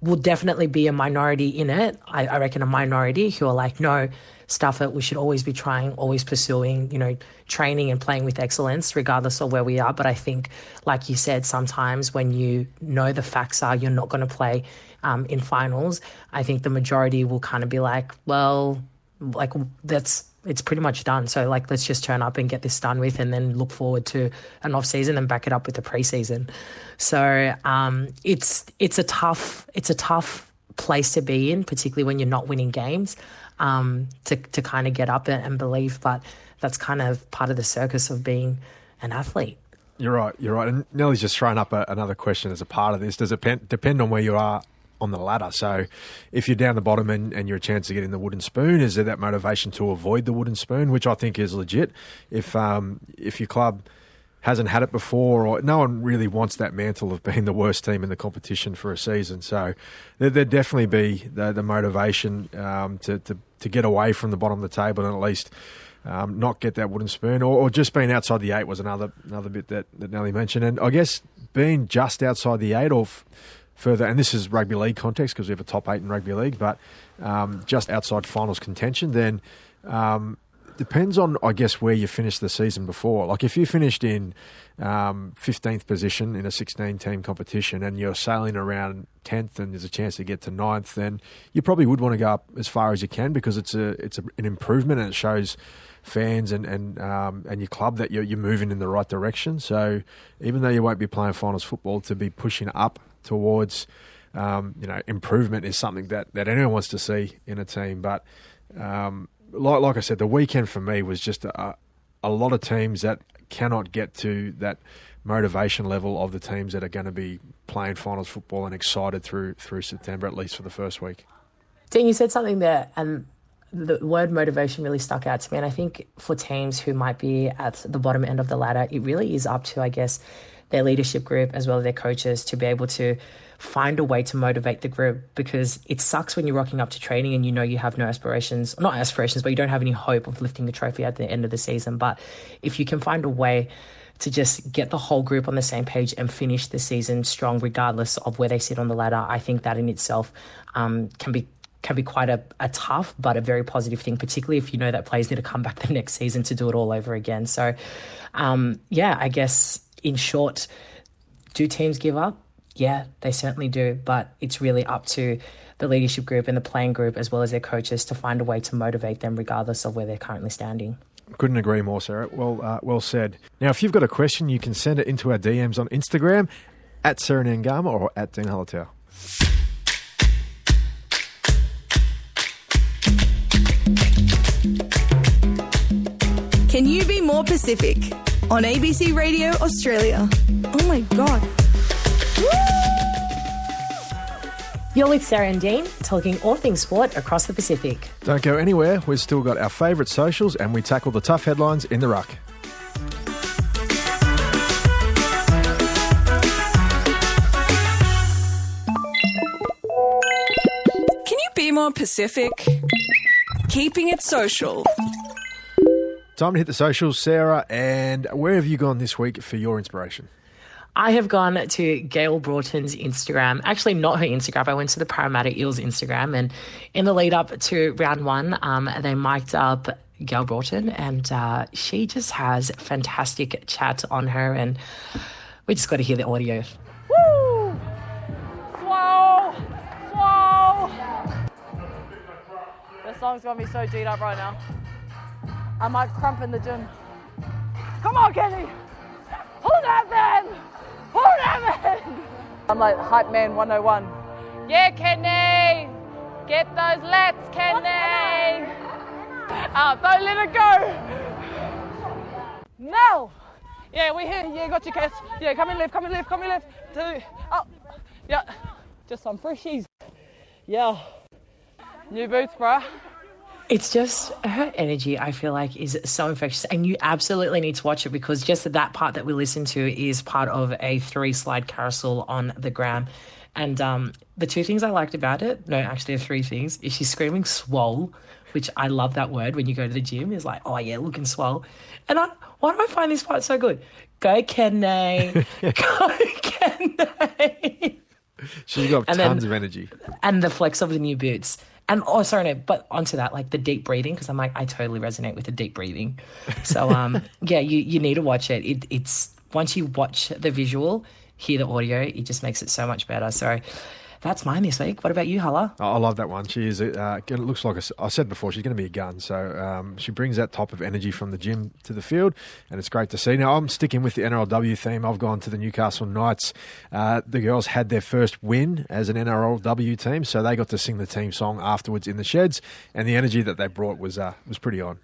will definitely be a minority in it. I, I reckon a minority who are like no stuff it. We should always be trying, always pursuing, you know, training and playing with excellence, regardless of where we are. But I think, like you said, sometimes when you know the facts are you're not going to play um, in finals, I think the majority will kind of be like, well, like that's it's pretty much done. So like let's just turn up and get this done with and then look forward to an off season and back it up with the preseason. So um, it's it's a tough it's a tough place to be in, particularly when you're not winning games um, to, to kind of get up and believe. But that's kind of part of the circus of being an athlete. You're right. You're right. And Nellie's just thrown up a, another question as a part of this. Does it depend, depend on where you are on the ladder? So, if you're down the bottom and, and you're a chance to get in the wooden spoon, is there that motivation to avoid the wooden spoon, which I think is legit? If um, if your club hasn't had it before, or no one really wants that mantle of being the worst team in the competition for a season. So there, would definitely be the, the motivation um, to, to, to get away from the bottom of the table and at least um, not get that wooden spoon, or, or, just being outside the eight was another another bit that, that Nelly mentioned. And I guess being just outside the eight or f- further, and this is rugby league context because we have a top eight in rugby league, but um, just outside finals contention, then um, depends on, I guess, where you finished the season before. Like if you finished in um, 15th position in a 16 team competition and you're sailing around 10th and there's a chance to get to 9th, then you probably would want to go up as far as you can because it's a it's a, an improvement and it shows fans and and um, and your club that you're, you're moving in the right direction. So even though you won't be playing finals football, to be pushing up towards um, you know improvement is something that, that anyone wants to see in a team. But um, like, like I said, the weekend for me was just a, a lot of teams that cannot get to that motivation level of the teams that are going to be playing finals football and excited through through September, at least for the first week. Dean, you said something there, and the word motivation really stuck out to me. And I think for teams who might be at the bottom end of the ladder, it really is up to, I guess, their leadership group as well as their coaches to be able to find a way to motivate the group because it sucks when you're rocking up to training and you know you have no aspirations, not aspirations, but you don't have any hope of lifting the trophy at the end of the season. But if you can find a way to just get the whole group on the same page and finish the season strong, regardless of where they sit on the ladder, I think that in itself um, can be can be quite a, a, tough but a very positive thing, particularly if you know that players need to come (laughs) back the next season to do it all over again. So, um, yeah, I guess in short, do teams give up? Yeah, they certainly do. But it's really up to the leadership group and the playing group, as well as their coaches, to find a way to motivate them, regardless of where they're currently standing. Couldn't agree more, Sarah. Well, uh, well said. Now, if you've got a question, you can send it into our DMs on Instagram at Sarah Nangama or at Dean Halatau. Can you be more Pacific? On ABC Radio Australia. Oh my God. You're with Sarah and Dean, talking all things sport across the Pacific. Don't go anywhere. We've still got our favourite socials and we tackle the tough headlines in the ruck. Can you be more Pacific? Keeping it social. Time to hit the socials, Sarah. And where have you gone this week for your inspiration? I have gone to Gayle Broughton's Instagram. Actually, not her Instagram. I went to the Parramatta Eels Instagram. And in the lead up to round one, um, they mic'd up Gail Broughton. And uh, she just has fantastic chat on her. And we just got to hear the audio. Woo! Swole! Swole! The song's got me so G'd up right now. I might crump in the gym. Come on, Kenny! Pull that man! That man! I'm like hype man 101. Yeah, Kenny! Get those lats, Kenny! Oh, don't let it go! Now! Yeah, we're here. Yeah, got your catch. Yeah, come in left, come in left, come in left. Two. Oh, yeah. Just some freshies. Yeah. New boots, bruh. It's just her energy, I feel like, is so infectious. And you absolutely need to watch it because just that part that we listen to is part of a three slide carousel on the gram. And um, the two things I liked about it, no, actually, are three things, is she's screaming swole, which I love that word when you go to the gym, is like, oh yeah, looking swole. And I, why do I find this part so good? Go, Kenny. (laughs) go, Kenny. She's got And then- tons of energy. and the flex of the new boots. And oh, sorry, no, but onto that, like the deep breathing, because I'm like, I totally resonate with the deep breathing. So, (laughs) um, yeah, you you need to watch it. it. It's once you watch the visual, hear the audio, it just makes it so much better. So, that's mine this week. What about you, Hala? I love that one. She is. Uh, it looks like a I said before. She's going to be a gun. So um, she brings that type of energy from the gym to the field, and it's great to see. Now I'm sticking with the NRLW theme. I've gone to the Newcastle Knights. Uh, the girls had their first win as an NRLW team, so they got to sing the team song afterwards in the sheds, and the energy that they brought was uh, was pretty on.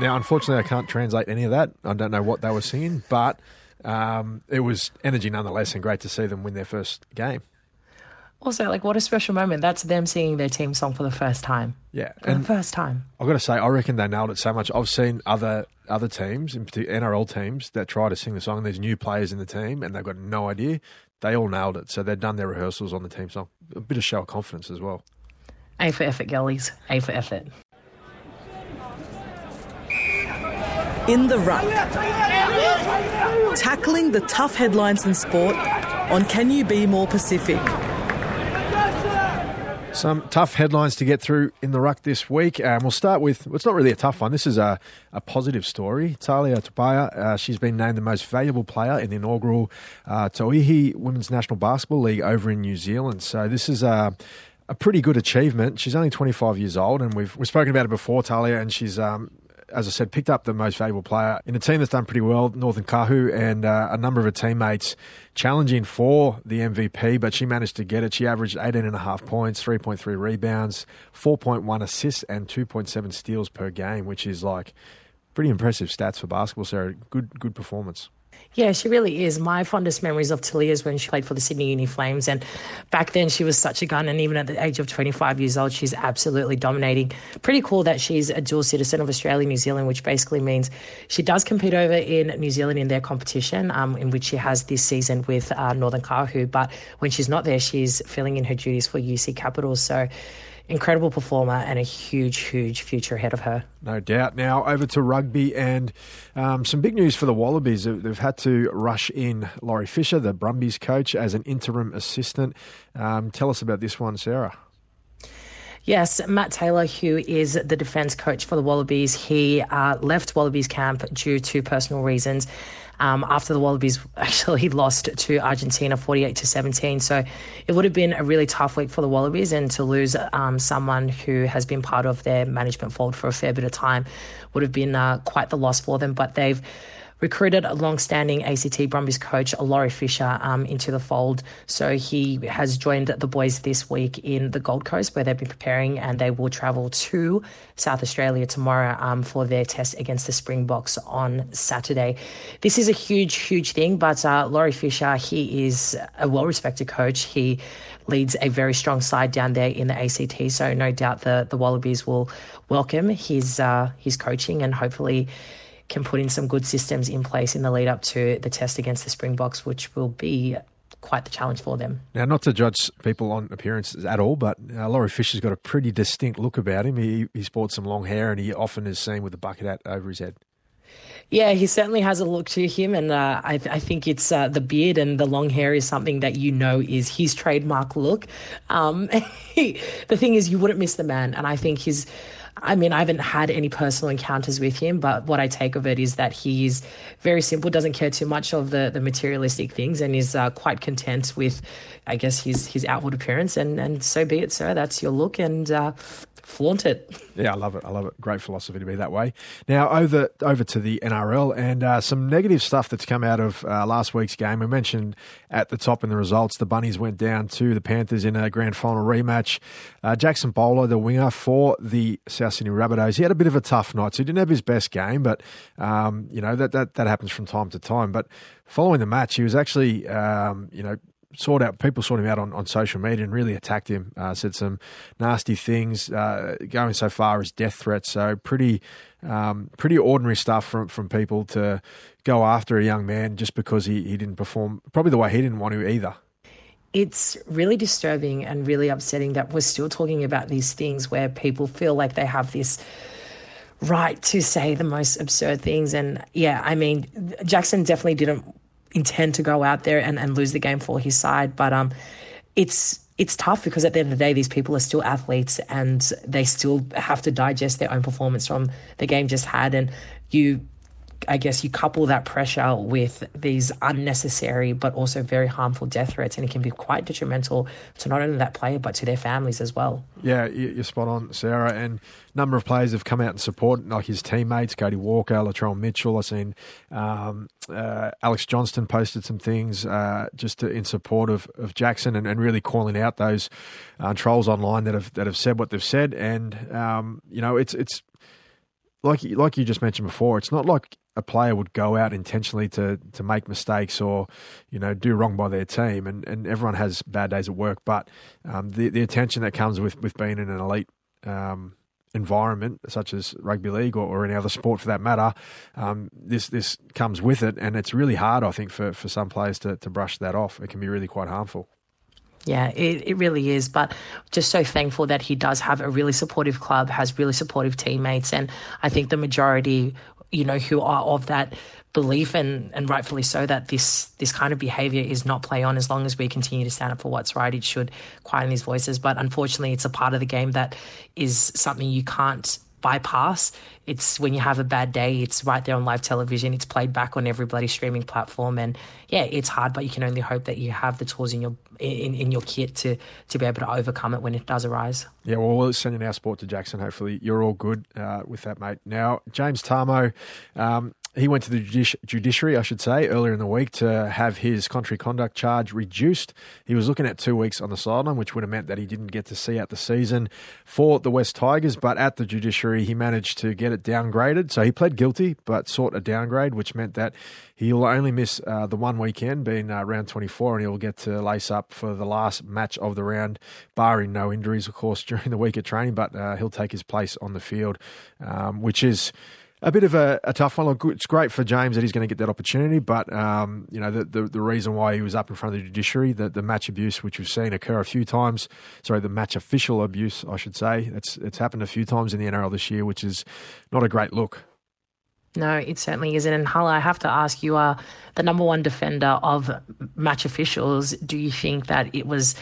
Now, unfortunately, I can't translate any of that. I don't know what they were singing, but um, it was energy nonetheless, and great to see them win their first game. Also, like, what a special moment. That's them singing their team song for the first time. Yeah, For the and first time. I've got to say, I reckon they nailed it so much. I've seen other other teams, in particular NRL teams, that try to sing the song. And there's new players in the team, and they've got no idea. They all nailed it, so they've done their rehearsals on the team song. A bit of show of confidence as well. A for effort, girlies. A for effort. In the ruck. Tackling the tough headlines in sport on Can You Be More Pacific? Some tough headlines to get through in the ruck this week. Um, we'll start with, well, it's not really a tough one. This is a, a positive story. Tahlia Tupaea, uh, she's been named the most valuable player in the inaugural uh, Women's National Basketball League over in New Zealand. So this is a, a pretty good achievement. She's only 25 years old, and we've, we've spoken about it before, Tahlia, and she's um, as I said, picked up the most valuable player in a team that's done pretty well, Northern Kahu, and uh, a number of her teammates challenging for the MVP, but she managed to get it. She averaged 18.5 points, 3.3 rebounds, 4.1 assists, and 2.7 steals per game, which is like pretty impressive stats for basketball. So good, good performance. Yeah, she really is. My fondest memories of Tahlia is when she played for the Sydney Uni Flames. And back then, she was such a gun. And even at the age of 25 years old, she's absolutely dominating. Pretty cool that she's a dual citizen of Australia and New Zealand, which basically means she does compete over in New Zealand in their competition, um, in which she has this season with uh, Northern Kahu. But when she's not there, she's filling in her duties for UC Capitals. So, incredible performer and a huge, huge future ahead of her. No doubt. Now over to rugby and um, some big news for the Wallabies. They've had to rush in Laurie Fisher, the Brumbies coach, as an interim assistant. Um, tell us about this one, Sarah. Yes, Matt Taylor, who is the defence coach for the Wallabies, he uh, left Wallabies camp due to personal reasons. Um, after the Wallabies (laughs) actually lost to Argentina 48 to 17. So it would have been a really tough week for the Wallabies, and to lose um, someone who has been part of their management fold for a fair bit of time would have been uh, quite the loss for them. But they've recruited a long-standing ACT Brumbies coach, Laurie Fisher, um, into the fold. So he has joined the boys this week in the Gold Coast, where they've been preparing, and they will travel to South Australia tomorrow um, for their test against the Springboks on Saturday. This is a huge, huge thing, but uh, Laurie Fisher, he is a well-respected coach. He leads a very strong side down there in the ACT, so no doubt the the Wallabies will welcome his uh, his coaching and hopefully can put in some good systems in place in the lead up to the test against the Springboks, which will be quite the challenge for them. Now, not to judge people on appearances at all, but uh, Laurie Fisher's got a pretty distinct look about him. He, he sports some long hair and he often is seen with a bucket hat over his head. Yeah, he certainly has a look to him, and uh, I, I, think it's uh, the beard and the long hair is something that you know is his trademark look. Um, (laughs) the thing is, you wouldn't miss the man, and I think his I mean, I haven't had any personal encounters with him, but what I take of it is that he's very simple, doesn't care too much of the, the materialistic things, and is uh, quite content with, I guess, his his outward appearance. And, and so be it, sir. That's your look, and uh, flaunt it. Yeah, I love it. I love it. Great philosophy to be that way. Now over over to the NRL and uh, some negative stuff that's come out of uh, last week's game. We mentioned at the top in the results, the Bunnies went down to the Panthers in a grand final rematch. Uh, Jaxson Paulo, the winger for the South Sydney Rabbitohs, he had a bit of a tough night, so he didn't have his best game, but um, you know that, that that happens from time to time. But following the match, he was actually um, you know sought out people sought him out on, on social media and really attacked him. Uh, said some nasty things, uh, going so far as death threats. So pretty um, pretty ordinary stuff from from people to go after a young man just because he, he didn't perform probably the way he didn't want to either. It's really disturbing and really upsetting that we're still talking about these things where people feel like they have this right to say the most absurd things. And yeah, I mean, Jaxson definitely didn't intend to go out there and, and lose the game for his side. But um, it's it's tough because at the end of the day, these people are still athletes and they still have to digest their own performance from the game just had. And you I guess you couple that pressure with these unnecessary but also very harmful death threats, and it can be quite detrimental to not only that player but to their families as well. Yeah, you're spot on, Sarah. And a number of players have come out and support, like his teammates, Cody Walker, Latrell Mitchell. I've seen um, uh, Alex Johnston posted some things uh, just to, in support of, of Jaxson and, and really calling out those uh, trolls online that have that have said what they've said. And um, you know, it's it's like like you just mentioned before, it's not like a player would go out intentionally to to make mistakes or you know do wrong by their team, and, and everyone has bad days at work. But um, the the attention that comes with with being in an elite um, environment, such as rugby league or, or any other sport for that matter, um, this this comes with it, and it's really hard, I think, for, for some players to, to brush that off. It can be really quite harmful. Yeah, it, it really is. But just so thankful that he does have a really supportive club, has really supportive teammates. And I think the majority, you know, who are of that belief and, and rightfully so that this this kind of behavior is not play on as long as we continue to stand up for what's right it should quieten these voices but unfortunately it's a part of the game that is something you can't bypass. It's when you have a bad day, it's right there on live television, it's played back on every bloody streaming platform. And yeah, it's hard, but you can only hope that you have the tools in your in, in your kit to to be able to overcome it when it does arise. Yeah, well, we're sending our sport to Jaxson. Hopefully, you're all good uh, with that, mate. Now, James Tamou, um, he went to the judici- judiciary, I should say, earlier in the week to have his contrary conduct charge reduced. He was looking at two weeks on the sideline, which would have meant that he didn't get to see out the season for the West Tigers. But at the judiciary, he managed to get it downgraded. So he pled guilty, but sought a downgrade, which meant that he'll only miss uh, the one weekend, being uh, round 24, and he'll get to lace up for the last match of the round, barring no injuries, of course, (laughs) during the week of training. But uh, he'll take his place on the field, um, which is a bit of a, a, tough one. It's great for James that he's going to get that opportunity, but um, you know the, the, the reason why he was up in front of the judiciary, the, the match abuse, which we've seen occur a few times. Sorry, the match official abuse, I should say. It's it's happened a few times in the NRL this year, which is not a great look. No, it certainly isn't. And Hala, I have to ask, you are the number one defender of match officials. Do you think that it was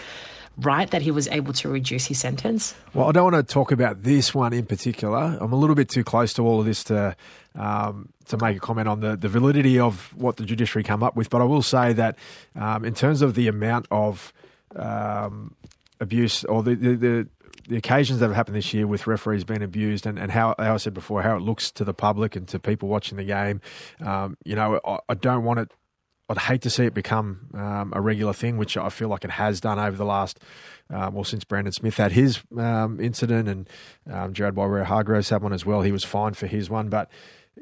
right that he was able to reduce his sentence? Well, I don't want to talk about this one in particular. I'm a little bit too close to all of this to um, to make a comment on the, the validity of what the judiciary come up with. But I will say that um, in terms of the amount of um, abuse or the, the, the the occasions that have happened this year with referees being abused and, and how, how I said before, how it looks to the public and to people watching the game. Um, you know, I, I, don't want it I'd hate to see it become um, a regular thing, which I feel like it has done over the last, uh, well, since Brandon Smith had his um, incident and um, Jared Waerea-Hargreaves had one as well. He was fined for his one, but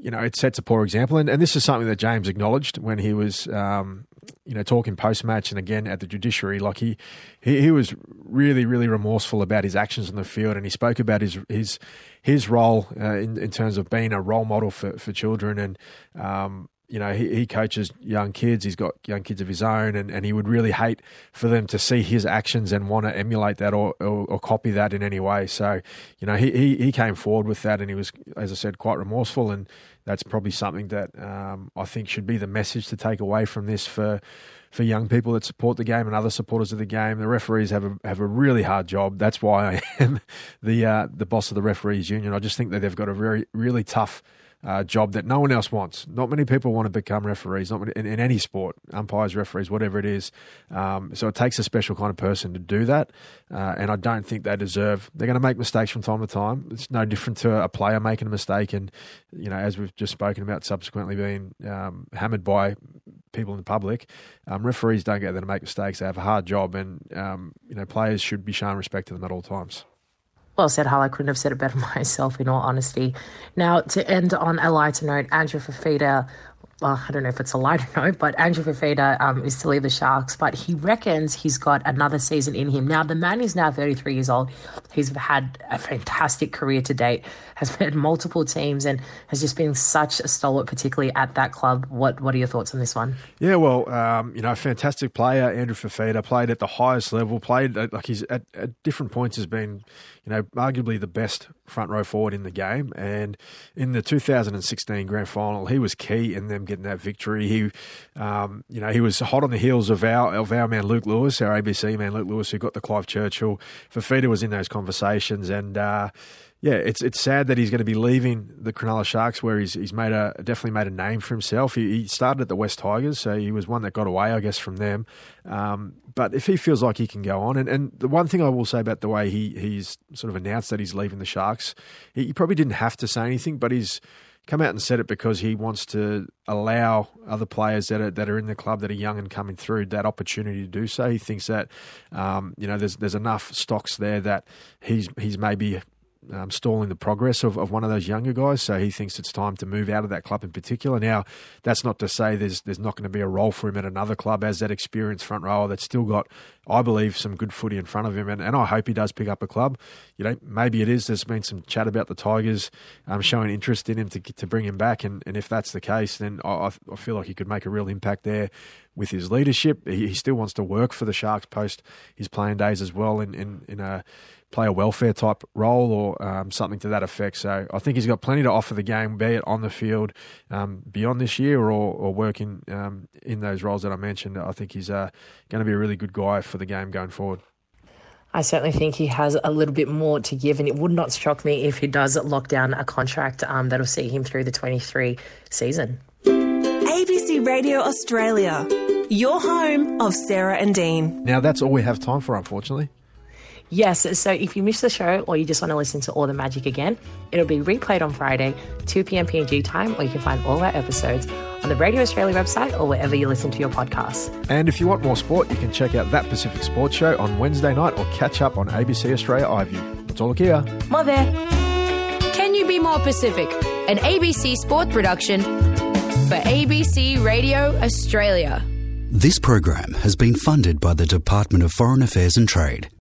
you know, it sets a poor example. And, and this is something that James acknowledged when he was, um, you know, talking post match and again at the judiciary. Like he, he, he, was really, really remorseful about his actions on the field, and he spoke about his his his role uh, in in terms of being a role model for for children and um, you know, he, he coaches young kids. He's got young kids of his own, and, and he would really hate for them to see his actions and want to emulate that or, or, or copy that in any way. So, you know, he, he, he came forward with that, and he was, as I said, quite remorseful. And that's probably something that um, I think should be the message to take away from this for for young people that support the game and other supporters of the game. The referees have a have a really hard job. That's why I am (laughs) the uh, the boss of the referees union. I just think that they've got a very really tough uh, job that no one else wants. Not many people want to become referees, not many, in, in, any sport, umpires, referees, whatever it is. Um, so it takes a special kind of person to do that, uh, and I don't think they deserve. They're going to make mistakes from time to time. It's no different to a player making a mistake, and you know, as we've just spoken about, subsequently being um, hammered by people in the public. Um, referees don't get there to make mistakes. They have a hard job, and um, you know, players should be shown respect to them at all times. Well said, Hal. I couldn't have said it better (laughs) myself, in all honesty. Now, to end on a lighter note, Andrew Fifita well, I don't know if it's a lighter (laughs) note, but Andrew Fifita um, is to leave the Sharks, but he reckons he's got another season in him. Now, the man is now 33 years old. He's had a fantastic career to date, has (laughs) had multiple teams, and has just been such a stalwart, particularly at that club. What What are your thoughts on this one? Yeah, well, um, you know, fantastic player, Andrew Fifita, played at the highest level, played at, like he's at, at different points has been, you know, arguably the best front row forward in the game. And in the 2016 grand final, he was key in them getting that victory. He, um, you know, he was hot on the heels of our of our man Luke Lewis, our ABC man Luke Lewis, who got the Clive Churchill. Fifita was in those conversations, and uh, yeah, it's it's sad that he's going to be leaving the Cronulla Sharks, where he's he's made a definitely made a name for himself. He, he started at the West Tigers, so he was one that got away, I guess, from them. Um, but if he feels like he can go on, and, and the one thing I will say about the way he he's sort of announced that he's leaving the Sharks, he, he probably didn't have to say anything, but he's come out and said it because he wants to allow other players that are that are in the club that are young and coming through that opportunity to do so. He thinks that um, you know there's there's enough stocks there that he's he's maybe um, stalling the progress of, of one of those younger guys. So he thinks it's time to move out of that club in particular. Now, that's not to say there's there's not going to be a role for him at another club as that experienced front rower that's still got, I believe, some good footy in front of him. And, and I hope he does pick up a club. You know, maybe it is. There's been some chat about the Tigers um, showing interest in him to to bring him back. And, and if that's the case, then I, I feel like he could make a real impact there with his leadership. He, still wants to work for the Sharks post his playing days as well in, in, in a player welfare type role or um, something to that effect. So I think he's got plenty to offer the game, be it on the field um, beyond this year or, or working um, in those roles that I mentioned. I think he's uh, going to be a really good guy for the game going forward. I certainly think he has a little bit more to give, and it would not shock me if he does lock down a contract um, that'll see him through the 23 season. ABC Radio Australia, your home of Sarah and Dean. Now, that's all we have time for, unfortunately. Yes, so if you missed the show or you just want to listen to all the magic again, it'll be replayed on Friday, 2 p.m. PNG time, or you can find all our episodes on the Radio Australia website or wherever you listen to your podcasts. And if you want more sport, you can check out That Pacific Sports Show on Wednesday night or catch up on ABC Australia iView. That's all here. More there. Can You Be More Pacific? An ABC sport production for ABC Radio Australia. This program has been funded by the Department of Foreign Affairs and Trade.